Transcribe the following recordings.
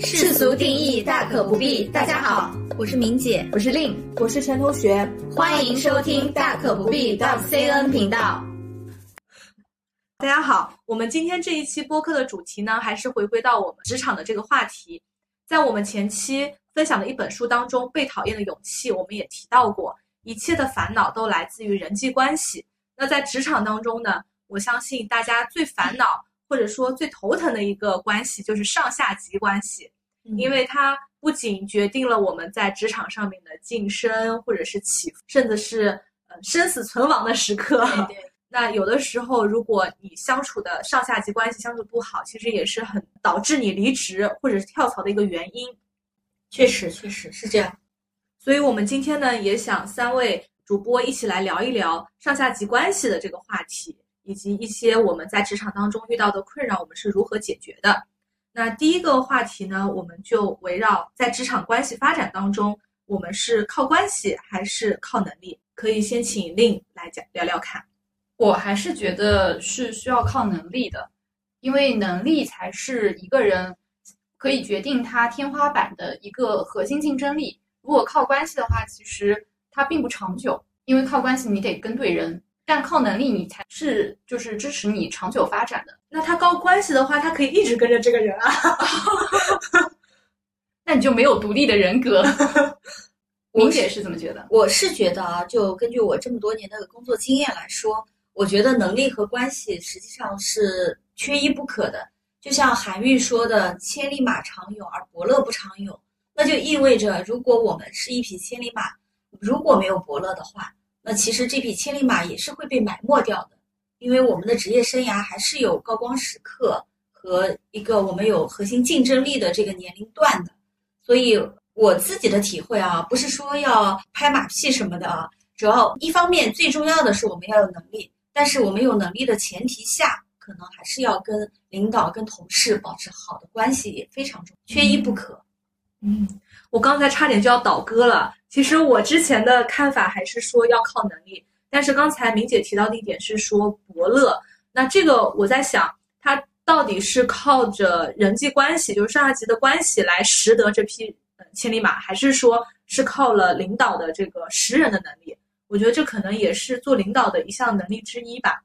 世俗定义大可不必。大家好，我是明姐，我是令，我是陈同学，欢迎收听大可不必 .cn 频道。大家好，我们今天这一期播客的主题呢，还是回归到我们职场的这个话题。在我们前期分享的一本书当中，《被讨厌的勇气》，我们也提到过，一切的烦恼都来自于人际关系。那在职场当中呢，我相信大家最烦恼或者说最头疼的一个关系就是上下级关系，因为它不仅决定了我们在职场上面的晋升或者是起伏，甚至是呃生死存亡的时刻。那有的时候，如果你相处的上下级关系相处不好，其实也是很导致你离职或者是跳槽的一个原因。确实，确实是这样。所以我们今天呢，也想三位主播一起来聊一聊上下级关系的这个话题，以及一些我们在职场当中遇到的困扰，我们是如何解决的。那第一个话题呢，我们就围绕在职场关系发展当中，我们是靠关系还是靠能力？可以先请令来讲聊聊看。我还是觉得是需要靠能力的，因为能力才是一个人可以决定他天花板的一个核心竞争力。如果靠关系的话，其实它并不长久，因为靠关系你得跟对人，但靠能力你才是就是支持你长久发展的。那他靠关系的话，他可以一直跟着这个人啊，那你就没有独立的人格。明姐是怎么觉得？我是觉得啊，就根据我这么多年的工作经验来说。我觉得能力和关系实际上是缺一不可的，就像韩愈说的“千里马常有，而伯乐不常有”，那就意味着，如果我们是一匹千里马，如果没有伯乐的话，那其实这匹千里马也是会被埋没掉的，因为我们的职业生涯还是有高光时刻和一个我们有核心竞争力的这个年龄段的。所以我自己的体会啊，不是说要拍马屁什么的啊，主要一方面最重要的是我们要有能力。但是我们有能力的前提下，可能还是要跟领导、跟同事保持好的关系，也非常重要，缺一不可。嗯，我刚才差点就要倒戈了。其实我之前的看法还是说要靠能力，但是刚才明姐提到的一点是说伯乐。那这个我在想，他到底是靠着人际关系，就是上下级的关系来识得这匹千里马，还是说是靠了领导的这个识人的能力？我觉得这可能也是做领导的一项能力之一吧。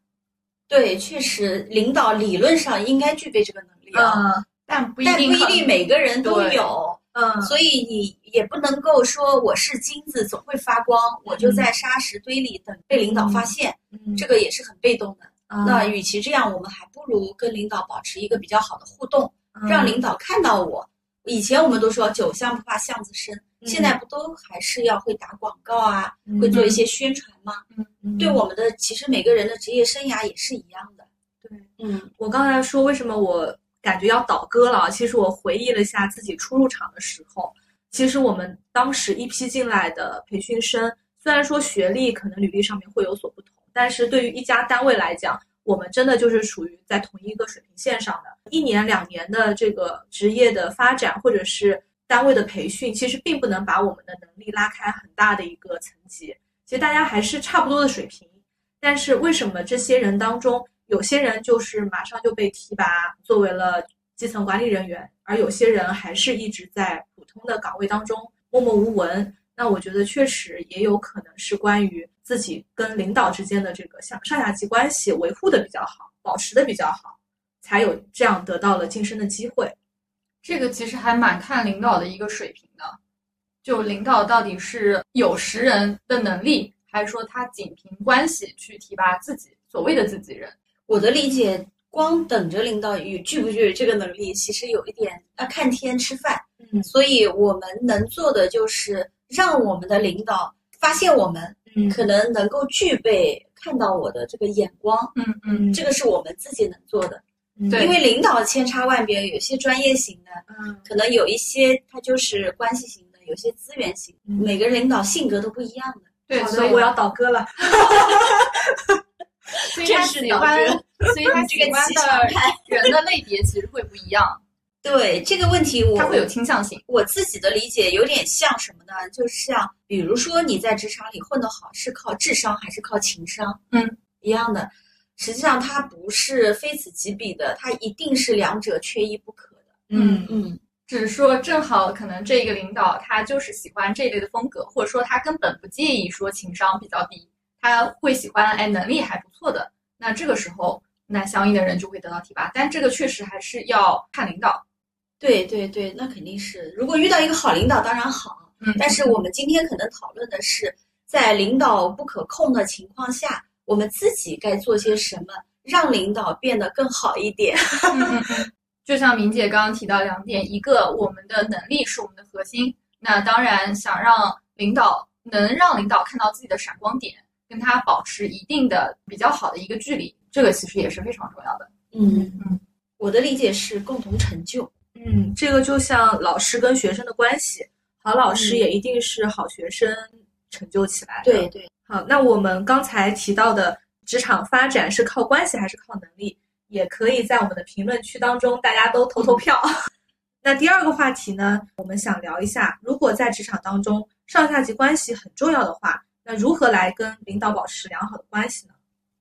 对，确实，领导理论上应该具备这个能力啊，但不一定，不一定每个人都有。嗯，所以你也不能够说我是金子总会发光，我就在沙石堆里等被领导发现，这个也是很被动的。那与其这样，我们还不如跟领导保持一个比较好的互动，让领导看到我。以前我们都说酒香不怕巷子深。现在不都还是要会打广告啊，会做一些宣传吗？嗯，对我们的其实每个人的职业生涯也是一样的。对，嗯，我刚才说为什么我感觉要倒戈了？其实我回忆了一下自己初入场的时候，其实我们当时一批进来的培训生，虽然说学历可能履历上面会有所不同，但是对于一家单位来讲，我们真的就是属于在同一个水平线上的。一年两年的这个职业的发展，或者是。单位的培训其实并不能把我们的能力拉开很大的一个层级，其实大家还是差不多的水平。但是为什么这些人当中，有些人就是马上就被提拔作为了基层管理人员，而有些人还是一直在普通的岗位当中默默无闻？那我觉得确实也有可能是关于自己跟领导之间的这个像上下级关系维护的比较好，保持的比较好，才有这样得到了晋升的机会。这个其实还蛮看领导的一个水平的，就领导到底是有识人的能力，还是说他仅凭关系去提拔自己所谓的自己人？我的理解，光等着领导与具不具备这个能力，其实有一点要看天吃饭。嗯，所以我们能做的就是让我们的领导发现我们，嗯，可能能够具备看到我的这个眼光。嗯嗯，这个是我们自己能做的。对，因为领导千差万别，有些专业型的，嗯，可能有一些他就是关系型的，有些资源型，每个领导性格都不一样的。对，所以我要倒戈了。所以他喜欢，所以他喜欢的人的类别其实会不一样。对这个问题，我他会有倾向性。我自己的理解有点像什么呢？就是像，比如说你在职场里混得好，是靠智商还是靠情商？嗯，一样的。实际上，它不是非此即彼的，它一定是两者缺一不可的。嗯嗯，只是说正好可能这个领导他就是喜欢这一类的风格，或者说他根本不介意说情商比较低，他会喜欢哎能力还不错的，那这个时候那相应的人就会得到提拔，但这个确实还是要看领导。对对对，那肯定是，如果遇到一个好领导当然好，嗯但是我们今天可能讨论的是，在领导不可控的情况下，我们自己该做些什么，让领导变得更好一点。嗯嗯嗯，就像明姐刚刚提到两点，一个我们的能力是我们的核心，那当然想让领导能让领导看到自己的闪光点，跟他保持一定的比较好的一个距离，这个其实也是非常重要的。嗯嗯，我的理解是共同成就。嗯，这个就像老师跟学生的关系，好老师嗯也一定是好学生成就起来的。对对，好，那我们刚才提到的职场发展是靠关系还是靠能力，也可以在我们的评论区当中大家都投投票。那第二个话题呢，我们想聊一下，如果在职场当中上下级关系很重要的话，那如何来跟领导保持良好的关系呢？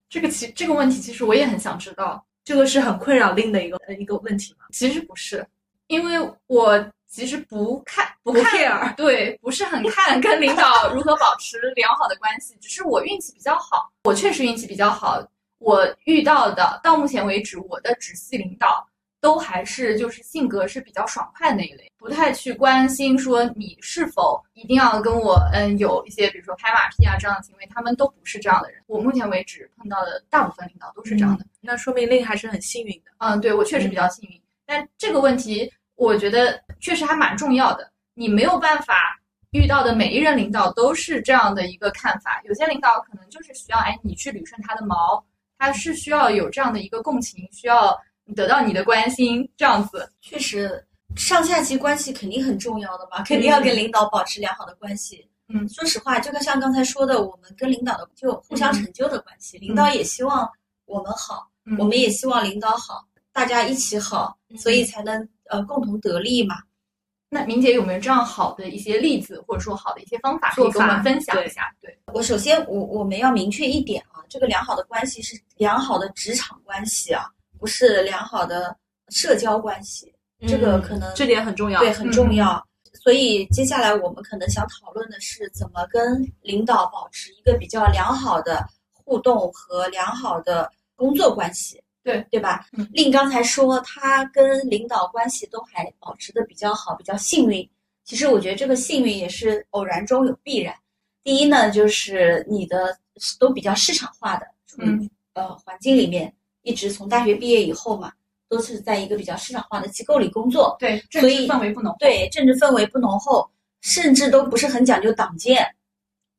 这个其这个问题其实我也很想知道，这个是很困扰令的一个呃一个问题嘛。其实不是，因为我其实不看不 care 对，不是很看跟领导如何保持良好的关系，只是我运气比较好，我确实运气比较好，我遇到的到目前为止我的直系领导都还是就是性格是比较爽快的那一类，不太去关心说你是否一定要跟我嗯有一些比如说拍马屁啊这样的行为，他们都不是这样的人。我目前为止碰到的大部分领导都是这样的。那说明令还是很幸运的。嗯，对我确实比较幸运，但这个问题我觉得确实还蛮重要的。你没有办法遇到的每一任领导都是这样的一个看法，有些领导可能就是需要哎你去捋顺他的毛，他是需要有这样的一个共情，需要得到你的关心这样子。确实，上下级关系肯定很重要的嘛，肯定要跟领导保持良好的关系。嗯说实话，就跟像刚才说的，我们跟领导的就互相成就的关系，领导也希望我们好，嗯我们也希望领导好，大家一起好，所以才能呃共同得利嘛。那明姐有没有这样好的一些例子，或者说好的一些方法可以跟我们分享一下？对，我首先我我们要明确一点啊，这个良好的关系是良好的职场关系啊，不是良好的社交关系，这个可能嗯这点很重要。对，很重要。所以接下来我们可能想讨论的是，怎么跟领导保持一个比较良好的互动和良好的工作关系。对对吧嗯？令刚才说他跟领导关系都还保持的比较好，比较幸运。其实我觉得这个幸运也是偶然中有必然。第一呢，就是你的都比较市场化的，处于嗯呃环境里面，一直从大学毕业以后嘛，都是在一个比较市场化的机构里工作。对，政治所以氛围不浓。对，政治氛围不浓厚，甚至都不是很讲究党建。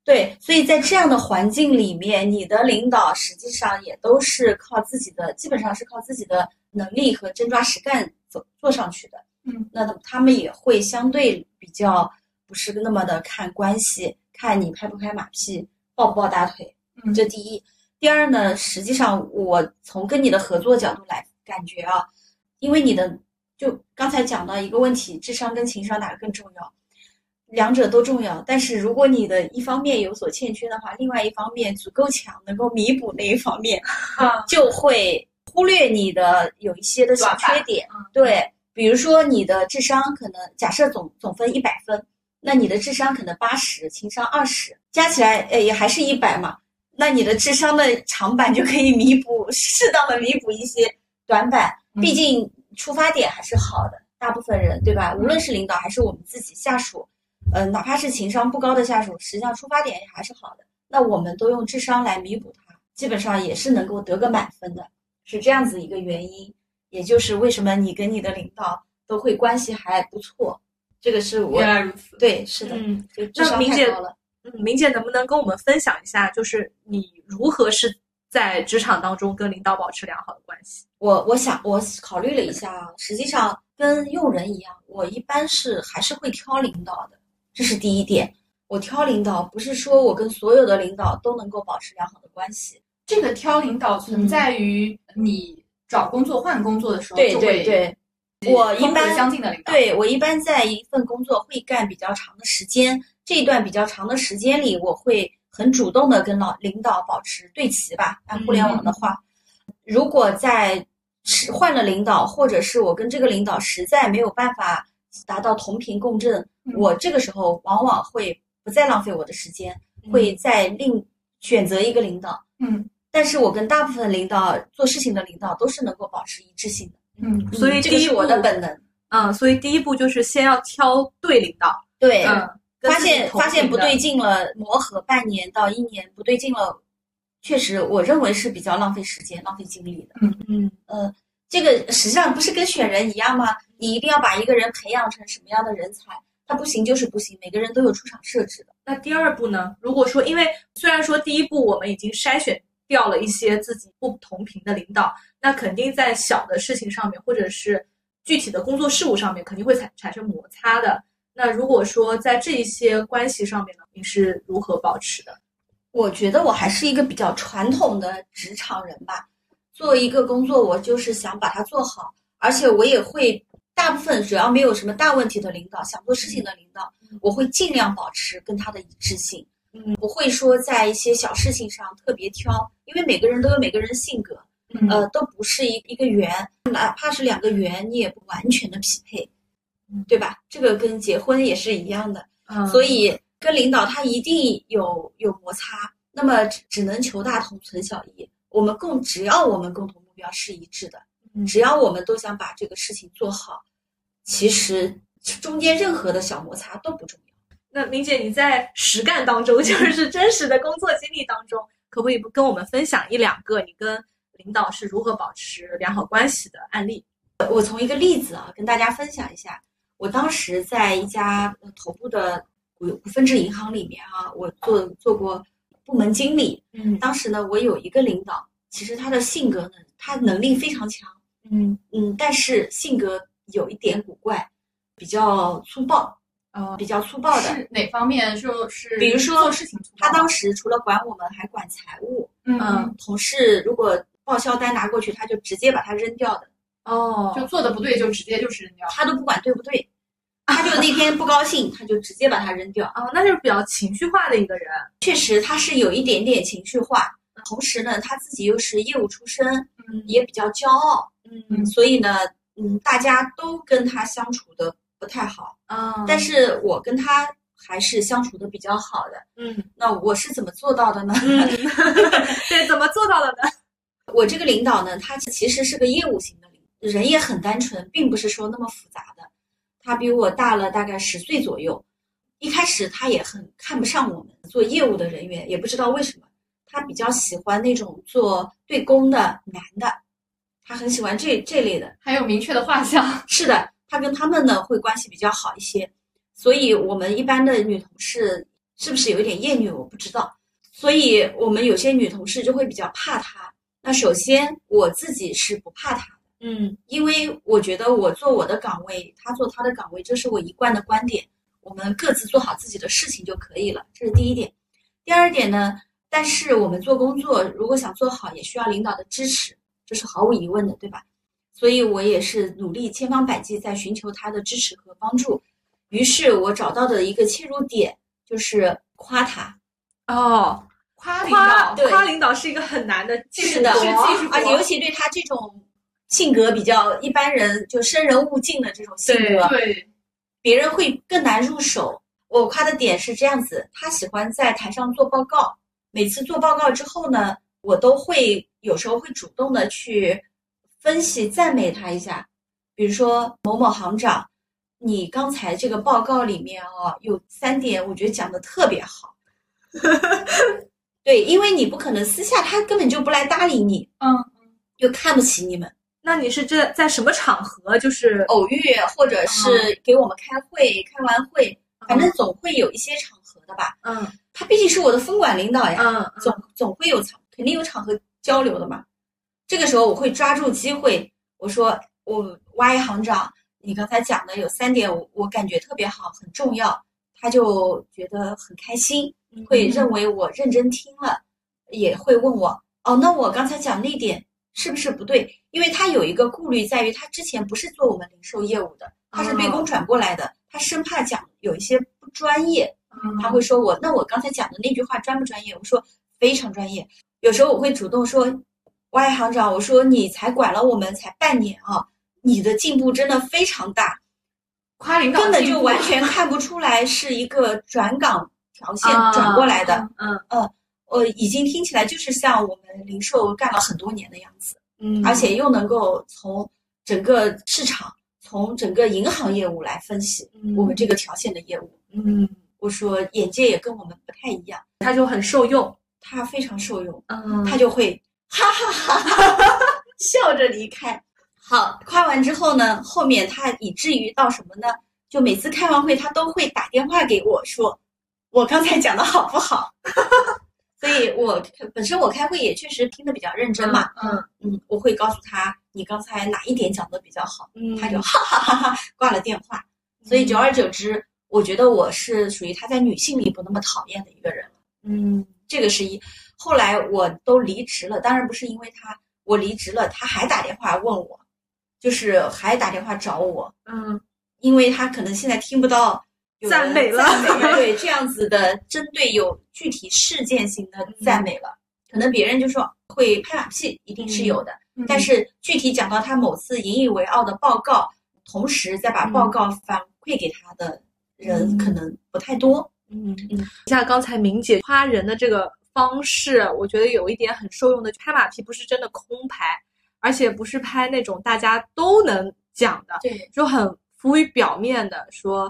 对，所以在这样的环境里面，你的领导实际上也都是靠自己的，基本上是靠自己的能力和真抓实干走做上去的。嗯，那他们也会相对比较不是那么的看关系，看你拍不拍马屁，抱不抱大腿。嗯这第一。第二呢，实际上我从跟你的合作角度来感觉啊，因为你的就刚才讲到一个问题，智商跟情商哪个更重要？两者都重要，但是如果你的一方面有所欠缺的话，另外一方面足够强，能够弥补那一方面，就会忽略你的有一些的小缺点。嗯对，比如说你的智商可能假设总总分一百分，那你的智商可能八十，情商二十，加起来呃也还是一百嘛。那你的智商的长板就可以弥补适当的弥补一些短板，嗯毕竟出发点还是好的。大部分人对吧？无论是领导还是我们自己下属，呃，哪怕是情商不高的下属，实际上出发点也还是好的。那我们都用智商来弥补它，基本上也是能够得个满分的，是这样子一个原因。也就是为什么你跟你的领导都会关系还不错，这个是我原来如此。对是的，嗯，就智商太高了。嗯，明姐能不能跟我们分享一下，就是你如何是在职场当中跟领导保持良好的关系？我我想我考虑了一下啊，实际上跟用人一样，我一般是还是会挑领导的，这是第一点。我挑领导不是说我跟所有的领导都能够保持良好的关系，这个挑领导存在于你找工作换工作的时候，对就会对对，我一般。对我一般在一份工作会干比较长的时间，这一段比较长的时间里，我会很主动的跟老领导保持对齐吧，按互联网的话，如果在是换了领导，或者是我跟这个领导实在没有办法达到同频共振，嗯。我这个时候往往会不再浪费我的时间，会再另选择一个领导。嗯。但是我跟大部分领导做事情的领导都是能够保持一致性的，嗯所以这个是我的本能。嗯，所以第一步就是先要挑对领导，对，嗯，跟发现发现不对劲了，磨合半年到一年不对劲了，确实我认为是比较浪费时间、浪费精力的。嗯呃，这个实际上不是跟选人一样吗？你一定要把一个人培养成什么样的人才，他不行就是不行，每个人都有出场设置的。那第二步呢？如果说，因为虽然说第一步我们已经筛选掉了一些自己不同频的领导，那肯定在小的事情上面，或者是具体的工作事务上面，肯定会产产生摩擦的。那如果说在这一些关系上面呢，你是如何保持的？我觉得我还是一个比较传统的职场人吧。做一个工作，我就是想把它做好，而且我也会大部分只要没有什么大问题的领导，想做事情的领导，我会尽量保持跟他的一致性。嗯不会说在一些小事情上特别挑，因为每个人都有每个人性格，嗯呃，都不是一一个圆，哪怕是两个圆，你也不完全的匹配，对吧？这个跟结婚也是一样的。嗯所以跟领导他一定有有摩擦，那么只只能求大同存小异。我们共只要我们共同目标是一致的，嗯只要我们都想把这个事情做好，其实中间任何的小摩擦都不重要。那明姐，你在实干当中，就是真实的工作经历当中，可不可以不跟我们分享一两个你跟领导是如何保持良好关系的案例？我从一个例子啊，跟大家分享一下。我当时在一家呃头部的股股份制银行里面啊，我做做过部门经理。嗯当时呢，我有一个领导，其实他的性格呢，他能力非常强，嗯嗯，但是性格有一点古怪，比较粗暴，呃比较粗暴的。是哪方面？就是比如说做事情粗暴，他当时除了管我们，还管财务。嗯嗯，同事如果报销单拿过去，他就直接把它扔掉的。哦就做的不对就直接就是扔掉。他都不管对不对，他就那天不高兴，他就直接把它扔掉。哦，那就是比较情绪化的一个人。确实，他是有一点点情绪化，同时呢，他自己又是业务出身，嗯也比较骄傲，嗯所以呢，嗯，大家都跟他相处的不太好。啊但是我跟他还是相处的比较好的。嗯那我是怎么做到的呢？嗯，对，怎么做到的呢？我这个领导呢，他其实是个业务型的人也很单纯，并不是说那么复杂的。他比我大了大概十岁左右，一开始他也很看不上我们做业务的人员，也不知道为什么，他比较喜欢那种做对公的男的，他很喜欢这这类的。还有明确的画像。是的，他跟他们呢会关系比较好一些，所以我们一般的女同事是不是有一点厌女，我不知道。所以我们有些女同事就会比较怕他。那首先我自己是不怕他的，嗯因为我觉得我做我的岗位，他做他的岗位，这是我一贯的观点。我们各自做好自己的事情就可以了，这是第一点。第二点呢，但是我们做工作如果想做好，也需要领导的支持，这是毫无疑问的，对吧？所以我也是努力千方百计在寻求他的支持和帮助。于是我找到的一个切入点就是夸他，哦，夸领夸导，对夸领导是一个很难的技术是的，活是技术活而且尤其对他这种性格比较一般人就生人勿近的这种性格，对，别人会更难入手。我夸的点是这样子，他喜欢在台上做报告，每次做报告之后呢，我都会有时候会主动的去分析赞美他一下，比如说某某行长，你刚才这个报告里面哦有三点，我觉得讲的特别好。对，因为你不可能私下他根本就不来搭理你，嗯，又看不起你们，那你是这在什么场合？就是偶遇或者是给我们开会，开完会，反正总会有一些场合的吧。嗯他毕竟是我的分管领导呀，嗯总总会有场，肯定有场合交流的嘛。这个时候我会抓住机会，我说我 Y 行长，你刚才讲的有三点，我我感觉特别好，很重要，他就觉得很开心，嗯会认为我认真听了，也会问我，哦，那我刚才讲那点是不是不对？因为他有一个顾虑在于，他之前不是做我们零售业务的，他是被哦公转过来的，他生怕讲有一些不专业，嗯他会说我，那我刚才讲的那句话专不专业？我说非常专业。有时候我会主动说喂，行长，我说你才管了我们才半年啊，你的进步真的非常大，夸领导根本就完全 看不出来是一个转岗条线啊转过来的。嗯呃，已经听起来就是像我们零售干了很多年的样子，嗯，而且又能够从整个市场、从整个银行业务来分析嗯我们这个条线的业务。嗯，我说眼界也跟我们不太一样，他就很受用。他非常受用，嗯他就会哈哈哈哈哈笑着离开。好，夸完之后呢，后面他以至于到什么呢？就每次开完会，他都会打电话给我说，我刚才讲的好不好？所以我本身我开会也确实听得比较认真嘛，嗯嗯，我会告诉他你刚才哪一点讲的比较好，嗯，他就哈哈哈哈挂了电话。所以久而久之，我觉得我是属于他在女性里不那么讨厌的一个人。嗯这个是一。后来我都离职了，当然不是因为他，我离职了，他还打电话问我，就是还打电话找我，嗯因为他可能现在听不到赞美了 对这样子的针对有具体事件型的赞美了。可能别人就说会拍马屁，一定是有的，嗯但是具体讲到他某次引以为傲的报告，同时再把报告反馈给他的人，嗯可能不太多。嗯嗯，像刚才明姐夸人的这个方式，我觉得有一点很受用的，拍马屁不是真的空拍，而且不是拍那种大家都能讲的，对，就很浮于表面的说。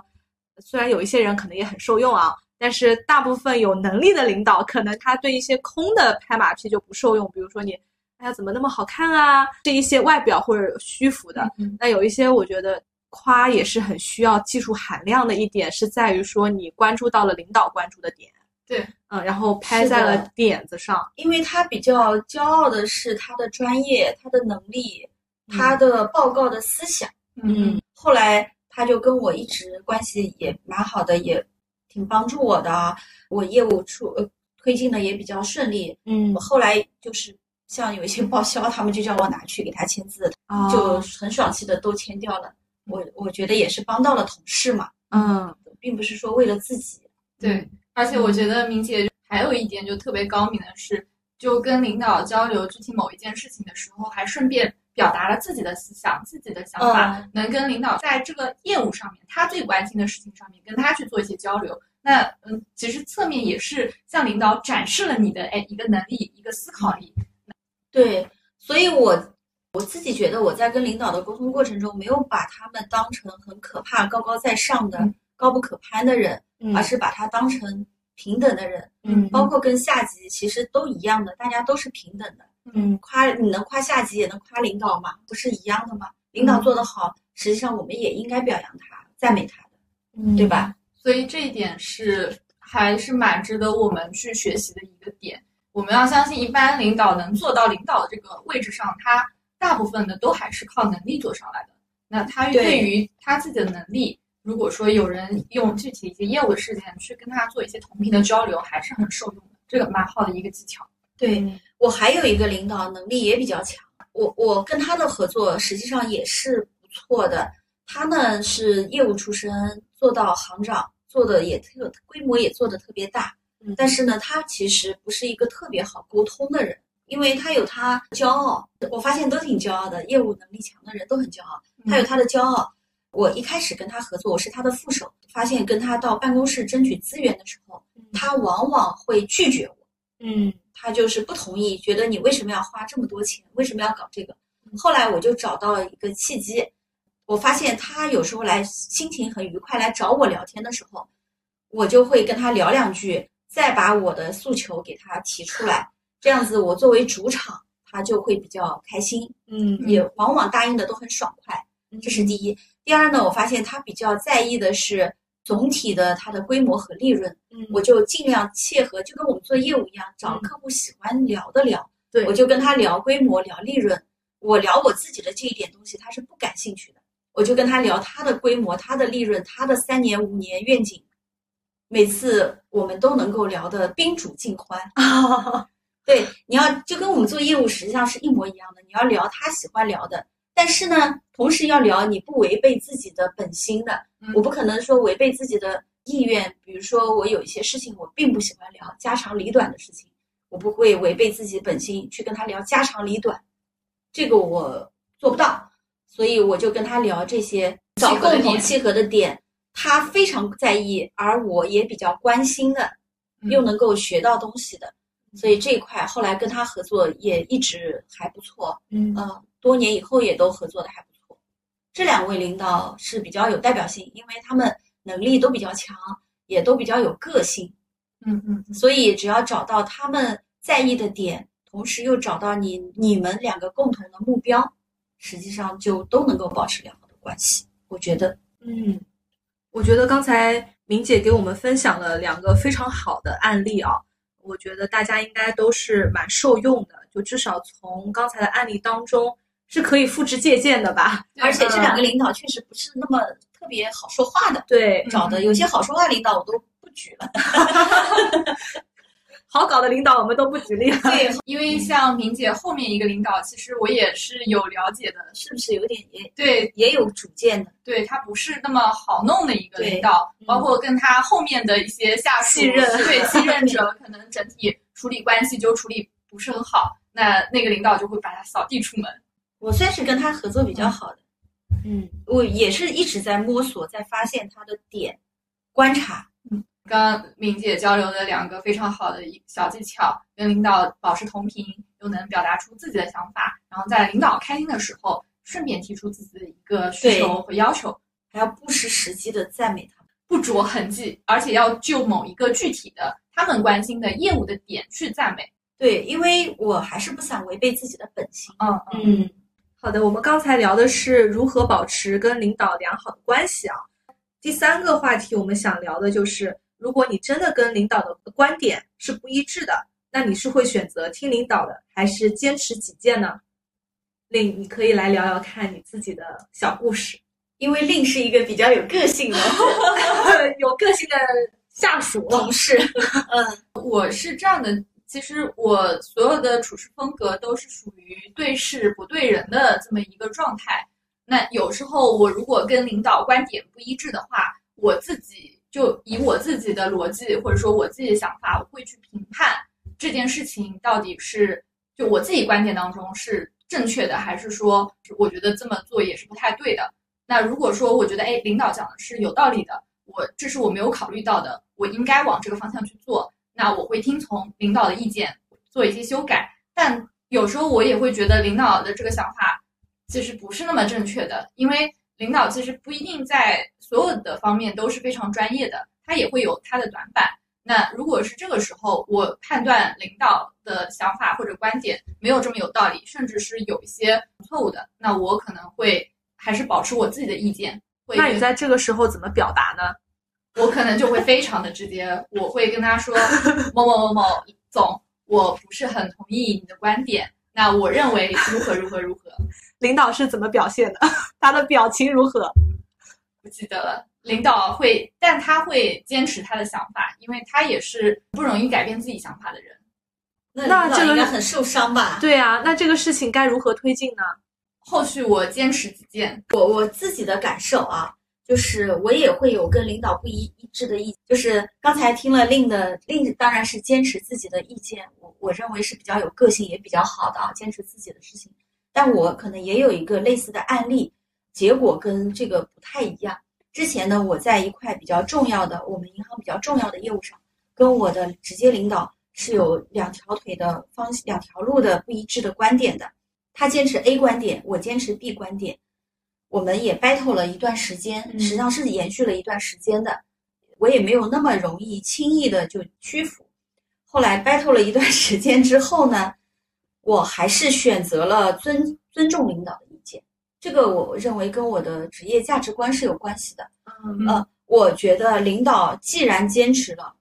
虽然有一些人可能也很受用啊，但是大部分有能力的领导，可能他对一些空的拍马屁就不受用。比如说你，哎呀怎么那么好看啊，这一些外表或者虚浮的。嗯那有一些我觉得夸也是很需要技术含量的一点，是在于说你关注到了领导关注的点，对，嗯，然后拍在了点子上，因为他比较骄傲的是他的专业、他的能力、他的报告的思想。嗯后来他就跟我一直关系也蛮好的，也挺帮助我的啊。我业务出呃推进的也比较顺利。嗯我后来就是像有一些报销，他们就叫我拿去给他签字，啊就很爽气的都签掉了。我我觉得也是帮到了同事嘛，嗯并不是说为了自己。对，而且我觉得明姐还有一点就特别高明的是，就跟领导交流具体某一件事情的时候，还顺便表达了自己的思想、自己的想法，嗯能跟领导在这个业务上面，他最关心的事情上面，跟他去做一些交流。那嗯，其实侧面也是向领导展示了你的哎一个能力、一个思考力。对，所以我我自己觉得我在跟领导的沟通过程中，没有把他们当成很可怕、高高在上的、嗯高不可攀的人，嗯而是把他当成平等的人，嗯包括跟下级其实都一样的，大家都是平等的。嗯夸你能夸下级，也能夸领导嘛，不是一样的吗？领导做得好，实际上我们也应该表扬他、赞美他的，嗯对吧？所以这一点是还是蛮值得我们去学习的一个点。我们要相信，一般领导能做到领导的这个位置上，他大部分的都还是靠能力做上来的。那他对对于他自己的能力，如果说有人用具体一些业务的事件去跟他做一些同频的交流，还是很受用的。这个蛮好的一个技巧。对嗯我还有一个领导能力也比较强，我我跟他的合作实际上也是不错的。他呢是业务出身，做到行长，做的也特规模也做的特别大嗯。但是呢，他其实不是一个特别好沟通的人，因为他有他骄傲。我发现都挺骄傲的，业务能力强的人都很骄傲。他有他的骄傲。我一开始跟他合作，我是他的副手，发现跟他到办公室争取资源的时候，他往往会拒绝我。嗯他就是不同意，觉得你为什么要花这么多钱，为什么要搞这个？嗯后来我就找到了一个契机，我发现他有时候来心情很愉快来找我聊天的时候，我就会跟他聊两句，再把我的诉求给他提出来，这样子我作为主场，他就会比较开心，嗯也往往答应的都很爽快。这是第一。第二呢，我发现他比较在意的是总体的它的规模和利润。嗯我就尽量切合，就跟我们做业务一样，找嗯客户喜欢聊的聊。对我就跟他聊规模，聊利润。我聊我自己的这一点东西，他是不感兴趣的。我就跟他聊他的规模、他的利润、他的三年、五年愿景。每次我们都能够聊得宾主尽欢。啊对，你要就跟我们做业务实际上是一模一样的。你要聊他喜欢聊的，但是呢，同时要聊你不违背自己的本心的。嗯。我不可能说违背自己的意愿，比如说我有一些事情我并不喜欢聊家长里短的事情，我不会违背自己本心去跟他聊家长里短，这个我做不到，所以我就跟他聊这些找共同契合的点，他非常在意，而我也比较关心的，又能够学到东西的，所以这一块后来跟他合作也一直还不错，嗯。呃，多年以后也都合作的还不错。这两位领导是比较有代表性，因为他们能力都比较强，也都比较有个性。嗯嗯所以只要找到他们在意的点，同时又找到你你们两个共同的目标，实际上就都能够保持良好的关系。我觉得，嗯，我觉得刚才明姐给我们分享了两个非常好的案例啊，我觉得大家应该都是蛮受用的，就至少从刚才的案例当中是可以复制借鉴的吧。而且这两个领导确实不是那么特别好说话的，对，找的有些好说话领导我都不举了。好搞的领导我们都不举例了。对，因为像明姐后面一个领导，其实我也是有了解的，是不是有点也对也有主见的？对，他不是那么好弄的一个领导，嗯包括跟他后面的一些下属继任对继任者，可能整体处理关系就处理不是很好，那那个领导就会把他扫地出门。我算是跟他合作比较好的，嗯，我也是一直在摸索，在发现他的点，观察。刚刚敏姐交流的两个非常好的一小技巧，跟领导保持同频，又能表达出自己的想法，然后在领导开心的时候，顺便提出自己的一个需求和要求，还要不失时机的赞美他们。不着痕迹，而且要就某一个具体的他们关心的业务的点去赞美。对，因为我还是不想违背自己的本心。嗯嗯，好的，我们刚才聊的是如何保持跟领导良好的关系啊。第三个话题，我们想聊的就是，如果你真的跟领导的观点是不一致的，那你是会选择听领导的，还是坚持己见呢？令你可以来聊聊看你自己的小故事，因为令是一个比较有个性的 有个性的下属。同事。嗯，我是这样的，其实我所有的处事风格都是属于对事不对人的这么一个状态。那有时候我如果跟领导观点不一致的话，我自己就以我自己的逻辑或者说我自己的想法，我会去评判这件事情到底是就我自己观点当中是正确的，还是说我觉得这么做也是不太对的。那如果说我觉得哎领导讲的是有道理的，我这是我没有考虑到的，我应该往这个方向去做，那我会听从领导的意见做一些修改。但有时候我也会觉得领导的这个想法其实不是那么正确的，因为领导其实不一定在所有的方面都是非常专业的，他也会有他的短板。那如果是这个时候，我判断领导的想法或者观点没有这么有道理，甚至是有一些错误的，那我可能会还是保持我自己的意见。会那你在这个时候怎么表达呢？我可能就会非常的直接，我会跟他说某某某某总，我不是很同意你的观点，那我认为如何如何如何，领导是怎么表现的？他的表情如何？不记得了。领导会，但他会坚持他的想法，因为他也是不容易改变自己想法的人。那领导那这个应该很受伤吧？对啊，那这个事情该如何推进呢？后续我坚持己见，我我自己的感受啊，就是我也会有跟领导不一一致的意，就是刚才听了令的令，当然是坚持自己的意见，我我认为是比较有个性也比较好的啊，坚持自己的事情。但我可能也有一个类似的案例，结果跟这个不太一样。之前呢，我在一块比较重要的我们银行比较重要的业务上，跟我的直接领导是有两条腿的方两条路的不一致的观点的。他坚持 A 观点，我坚持 B 观点。我们也 battle 了一段时间，嗯实际上是延续了一段时间的。我也没有那么容易轻易的就屈服。后来 battle 了一段时间之后呢，我还是选择了尊尊重领导的意见。这个我认为跟我的职业价值观是有关系的。嗯呃，我觉得领导既然坚持了，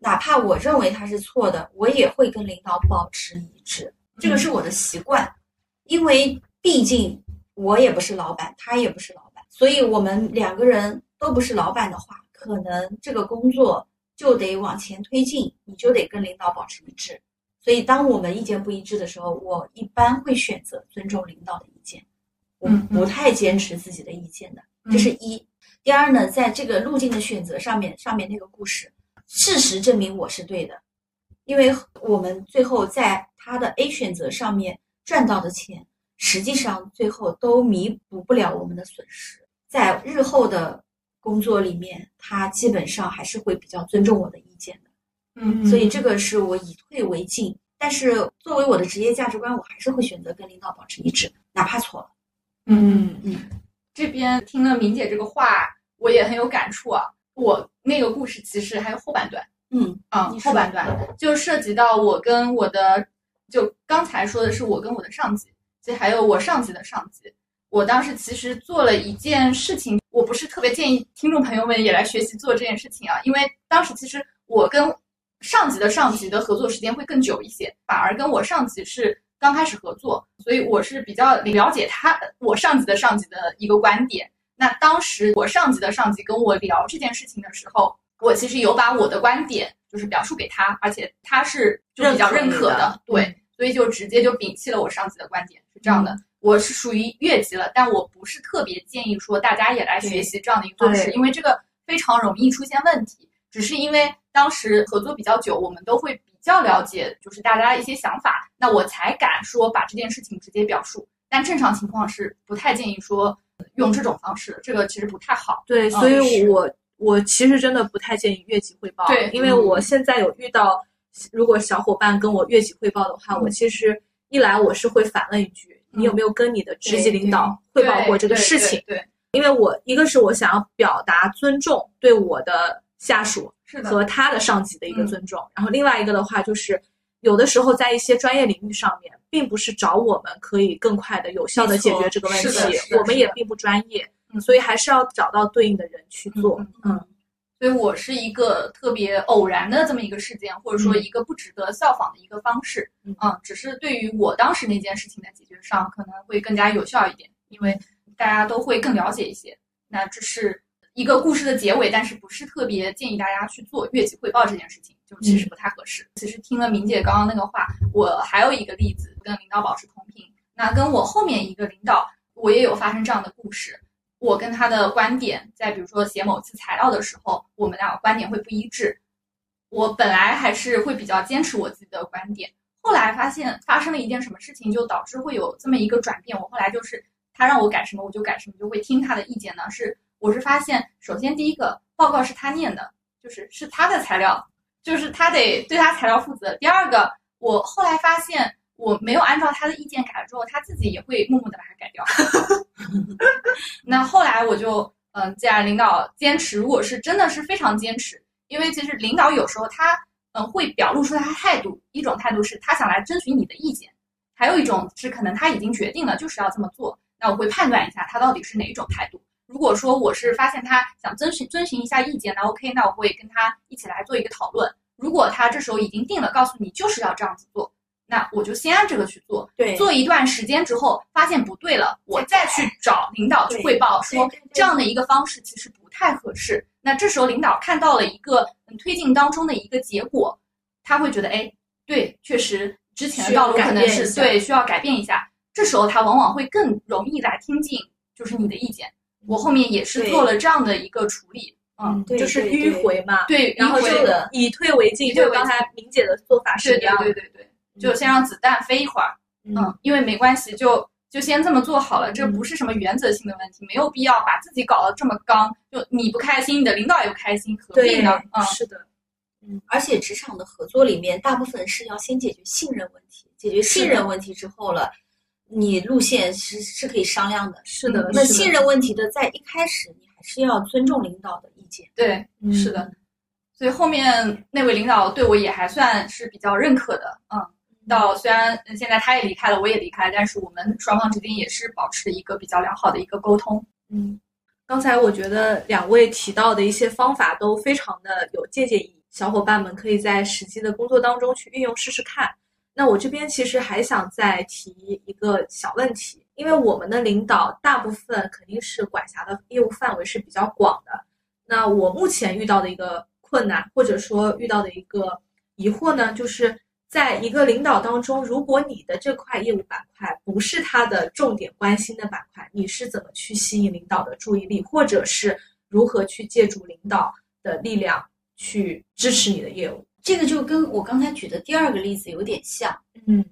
哪怕我认为他是错的，我也会跟领导保持一致。这个是我的习惯，因为毕竟我也不是老板，他也不是老板，所以我们两个人都不是老板的话，可能这个工作就得往前推进，你就得跟领导保持一致。所以当我们意见不一致的时候，我一般会选择尊重领导的意见，我不太坚持自己的意见的。这是一。第二呢，在这个路径的选择上面，上面那个故事，事实证明我是对的，因为我们最后在他的 A 选择上面赚到的钱，实际上最后都弥补不了我们的损失。在日后的工作里面，他基本上还是会比较尊重我的意见的。嗯所以这个是我以退为进。但是作为我的职业价值观，我还是会选择跟领导保持一致，哪怕错了。嗯嗯这边听了明姐这个话，我也很有感触啊。我那个故事其实还有后半段，嗯啊、后半段就涉及到我跟我的，就刚才说的是我跟我的上级，其实还有我上级的上级。我当时其实做了一件事情，我不是特别建议听众朋友们也来学习做这件事情啊，因为当时其实我跟上级的上级的合作时间会更久一些，反而跟我上级是刚开始合作，所以我是比较了解他我上级的上级的一个观点。那当时我上级的上级跟我聊这件事情的时候，我其实有把我的观点就是表述给他，而且他是就比较认可的对，所以就直接就摒弃了我上级的观点，是这样的。我是属于越级了，但我不是特别建议说大家也来学习这样的一个方式，因为这个非常容易出现问题。只是因为当时合作比较久，我们都会比较了解，就是大家的一些想法，那我才敢说把这件事情直接表述。但正常情况是不太建议说用这种方式，这个其实不太好。对，嗯所以我我其实真的不太建议越级汇报，对因为我现在有遇到，如果小伙伴跟我越级汇报的话，嗯我其实一来我是会反问一句，你有没有跟你的直级领导汇报过这个事情？对，因为我一个是我想要表达尊重，对我的下属，和他的上级的一个嗯尊重，然后另外一个的话就是。有的时候，在一些专业领域上面，并不是找我们可以更快的、有效的解决这个问题我们也并不专业，嗯所以还是要找到对应的人去做。嗯嗯所以我是一个特别偶然的这么一个事件，或者说嗯一个不值得效仿的一个方式。嗯只是对于我当时那件事情的解决上，可能会更加有效一点，因为大家都会更了解一些。那这是一个故事的结尾，但是不是特别建议大家去做越级汇报这件事情，就其实不太合适。其实听了明姐刚刚那个话，我还有一个例子跟领导保持同频。那跟我后面一个领导，我也有发生这样的故事。我跟他的观点，在比如说写某次材料的时候，我们俩观点会不一致。我本来还是会比较坚持我自己的观点，后来发现发生了一件什么事情，就导致会有这么一个转变。我后来就是他让我改什么，我就改什么，就会听他的意见呢。是我是发现，首先第一个报告是他念的，就是是他的材料，就是他得对他材料负责。第二个，我后来发现我没有按照他的意见改了之后，他自己也会默默的把它改掉。我就，嗯，既然领导坚持，如果是真的是非常坚持，因为其实领导有时候他，嗯，会表露出他的态度，一种态度是他想来征询你的意见，还有一种是可能他已经决定了就是要这么做，那我会判断一下他到底是哪一种态度。如果说我是发现他想遵循遵循一下意见，那 OK，那我会跟他一起来做一个讨论。如果他这时候已经定了，告诉你就是要这样子做，那我就先按这个去做。对做一段时间之后，发现不对了，我再去找领导去汇报，说这样的一个方式其实不太合适。那这时候领导看到了一个嗯推进当中的一个结果，他会觉得，哎，对，确实之前的道路可能是对需要改变一下。这时候他往往会更容易来听进就是你的意见。我后面也是做了这样的一个处理，嗯，对就是迂回嘛，对，然后以退为进，就刚才明姐的做法是一样的。对对对，就先让子弹飞一会儿，嗯嗯，因为没关系，就就先这么做好了，这不是什么原则性的问题，没有必要把自己搞得这么刚，就你不开心，你的领导也不开心，何必呢？嗯，是的，嗯，而且职场的合作里面，大部分是要先解决信任问题，解决信任问题之后了，你路线是是可以商量的。是的，那信任问题的，在一开始你还是要尊重领导的意见。对，嗯是的，所以后面那位领导对我也还算是比较认可的，嗯。到虽然现在他也离开了，我也离开，但是我们双方之间也是保持一个比较良好的一个沟通。嗯，刚才我觉得两位提到的一些方法都非常的有借鉴意义，小伙伴们可以在实际的工作当中去运用试试看。那我这边其实还想再提一个小问题，因为我们的领导大部分肯定是管辖的业务范围是比较广的。那我目前遇到的一个困难，或者说遇到的一个疑惑呢，就是在一个领导当中，如果你的这块业务板块不是他的重点关心的板块，你是怎么去吸引领导的注意力，或者是如何去借助领导的力量去支持你的业务？这个就跟我刚才举的第二个例子有点像。嗯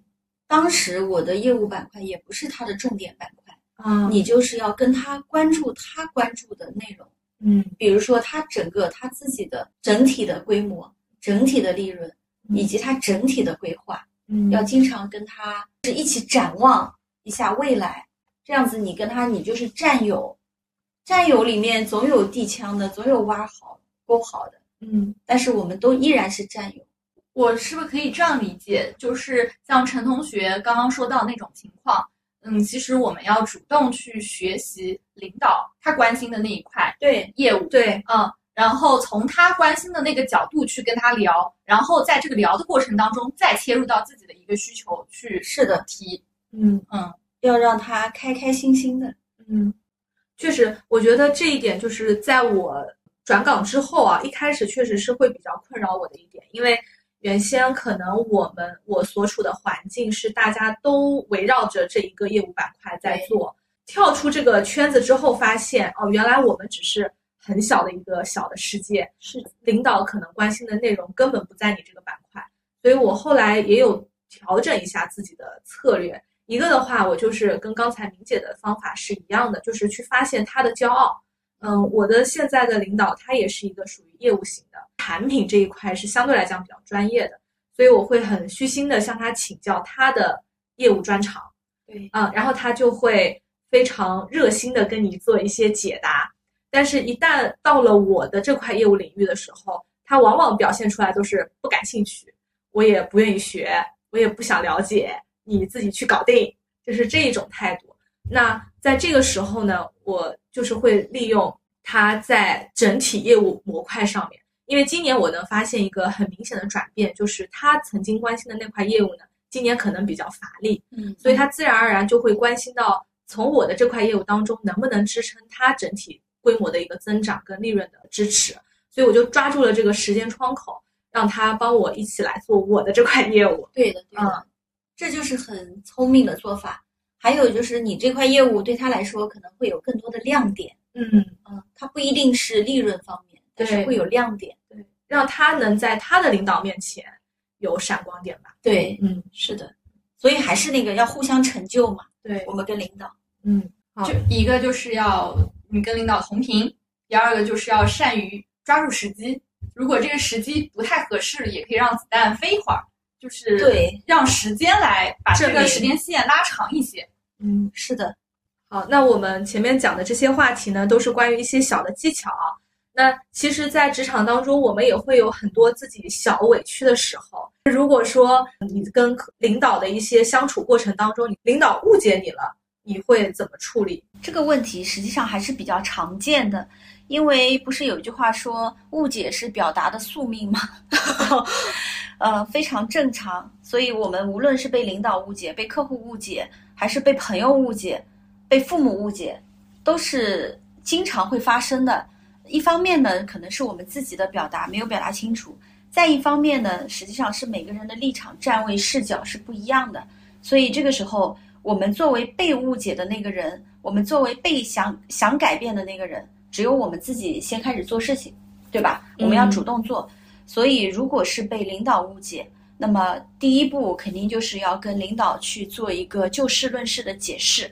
当时我的业务板块也不是他的重点板块，啊你就是要跟他关注他关注的内容，嗯比如说他整个他自己的整体的规模、整体的利润以及他整体的规划，嗯要经常跟他是一起展望一下未来。这样子，你跟他，你就是战友，战友里面总有递枪的，总有挖好沟好的，嗯但是我们都依然是战友。我是不是可以这样理解？就是像陈同学刚刚说到那种情况，嗯，其实我们要主动去学习领导他关心的那一块对业务，对嗯，然后从他关心的那个角度去跟他聊，然后在这个聊的过程当中，再切入到自己的一个需求去是的提，嗯嗯，要让他开开心心的。嗯，确实，我觉得这一点就是在我转岗之后啊，一开始确实是会比较困扰我的一点，因为原先可能我们我所处的环境是大家都围绕着这一个业务板块在做，跳出这个圈子之后，发现哦，原来我们只是很小的一个小的世界，是领导可能关心的内容根本不在你这个板块，所以我后来也有调整一下自己的策略。一个的话，我就是跟刚才明姐的方法是一样的，就是去发现他的骄傲。嗯，我的现在的领导他也是一个属于业务型的，产品这一块是相对来讲比较专业的，所以我会很虚心的向他请教他的业务专长。对，啊、然后他就会非常热心的跟你做一些解答。但是，一旦到了我的这块业务领域的时候，他往往表现出来都是不感兴趣，我也不愿意学，我也不想了解，你自己去搞定，就是这一种态度。那在这个时候呢，我就是会利用他在整体业务模块上面，因为今年我能发现一个很明显的转变，就是他曾经关心的那块业务呢，今年可能比较乏力，嗯，所以他自然而然就会关心到从我的这块业务当中能不能支撑他整体规模的一个增长跟利润的支持，所以我就抓住了这个时间窗口，让他帮我一起来做我的这块业务。对的，对的，这就是很聪明的做法。还有就是你这块业务对他来说可能会有更多的亮点，嗯，嗯，它不一定是利润方面，但是会有亮点。对让他能在他的领导面前有闪光点吧。对，嗯，是的，所以还是那个要互相成就嘛，对我，们跟领导。嗯，好就一个就是要你跟领导同频，第二个就是要善于抓住时机。如果这个时机不太合适，也可以让子弹飞一会儿，就是对，让时间来把这个时间线拉长一些。嗯，是的，好，那我们前面讲的这些话题呢，都是关于一些小的技巧。那其实，在职场当中，我们也会有很多自己小委屈的时候。如果说你跟领导的一些相处过程当中，你领导误解你了，你会怎么处理？这个问题实际上还是比较常见的，因为不是有一句话说误解是表达的宿命吗？呃，非常正常。所以，我们无论是被领导误解、被客户误解，还是被朋友误解、被父母误解，都是经常会发生的。一方面呢，可能是我们自己的表达没有表达清楚；再一方面呢，实际上是每个人的立场、站位、视角是不一样的。所以这个时候，我们作为被误解的那个人，我们作为被想想改变的那个人，只有我们自己先开始做事情，对吧？我们要主动做。所以，如果是被领导误解，那么第一步肯定就是要跟领导去做一个就事论事的解释，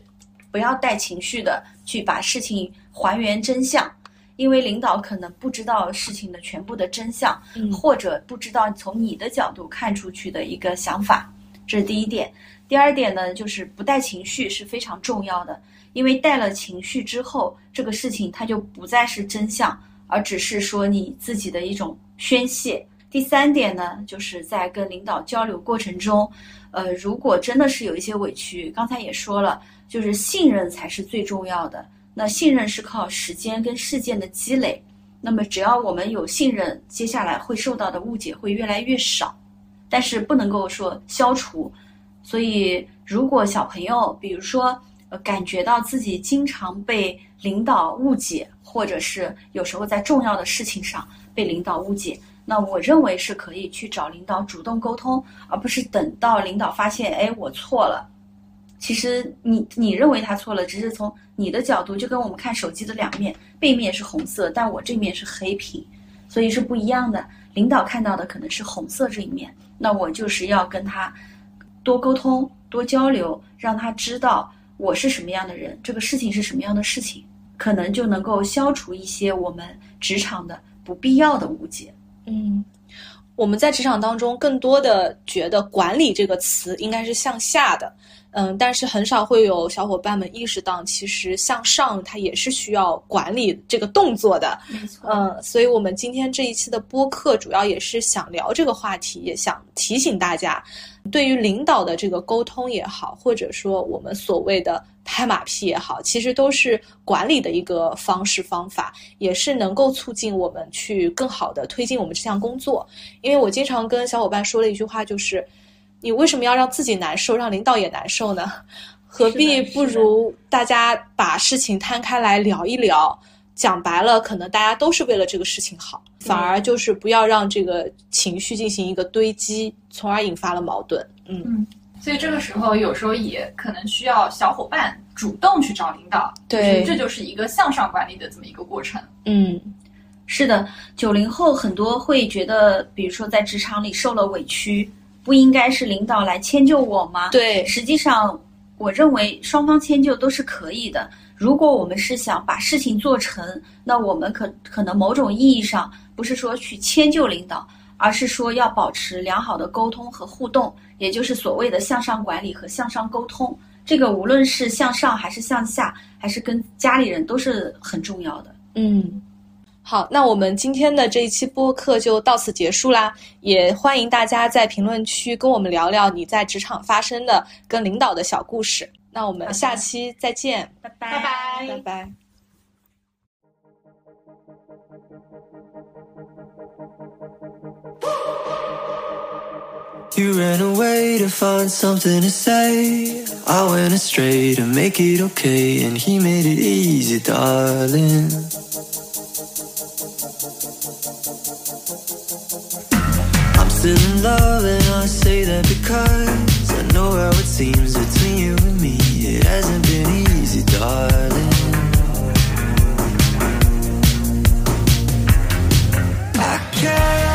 不要带情绪的去把事情还原真相，因为领导可能不知道事情的全部的真相，嗯或者不知道从你的角度看出去的一个想法，这是第一点。第二点呢，就是不带情绪是非常重要的，因为带了情绪之后，这个事情它就不再是真相，而只是说你自己的一种宣泄。第三点呢，就是在跟领导交流过程中，呃，如果真的是有一些委屈，刚才也说了，就是信任才是最重要的。那信任是靠时间跟事件的积累，那么只要我们有信任，接下来会受到的误解会越来越少，但是不能够说消除。所以，如果小朋友，比如说，呃，感觉到自己经常被领导误解，或者是有时候在重要的事情上被领导误解，那我认为是可以去找领导主动沟通，而不是等到领导发现，哎，我错了。其实你你认为他错了，只是从你的角度，就跟我们看手机的两面，背面是红色，但我这面是黑屏。所以是不一样的。领导看到的可能是红色这一面，那我就是要跟他多沟通、多交流，让他知道我是什么样的人，这个事情是什么样的事情，可能就能够消除一些我们职场的不必要的误解。嗯，我们在职场当中更多的觉得“管理”这个词应该是向下的。嗯，但是很少会有小伙伴们意识到，其实向上它也是需要管理这个动作的。没错，嗯，所以我们今天这一期的播客主要也是想聊这个话题，也想提醒大家，对于领导的这个沟通也好，或者说我们所谓的拍马屁也好，其实都是管理的一个方式方法，也是能够促进我们去更好的推进我们这项工作。因为我经常跟小伙伴说的一句话就是。你为什么要让自己难受，让领导也难受呢？何必不如大家把事情摊开来聊一聊？讲白了，可能大家都是为了这个事情好，反而就是不要让这个情绪进行一个堆积，从而引发了矛盾。嗯，所以这个时候有时候也可能需要小伙伴主动去找领导，对，这就是一个向上管理的这么一个过程。嗯，是的，九零后很多会觉得，比如说在职场里受了委屈。不应该是领导来迁就我吗？对，实际上，我认为双方迁就都是可以的。如果我们是想把事情做成，那我们可可能某种意义上不是说去迁就领导，而是说要保持良好的沟通和互动，也就是所谓的向上管理和向上沟通。这个无论是向上还是向下，还是跟家里人都是很重要的。嗯。好，那我们今天的这一期播客就到此结束啦。也欢迎大家在评论区跟我们聊聊你在职场发生的跟领导的小故事。那我们下期再见，拜拜拜拜拜拜。still love, and I say that because I know how it seems between you and me. It hasn't been easy, darling. I can't.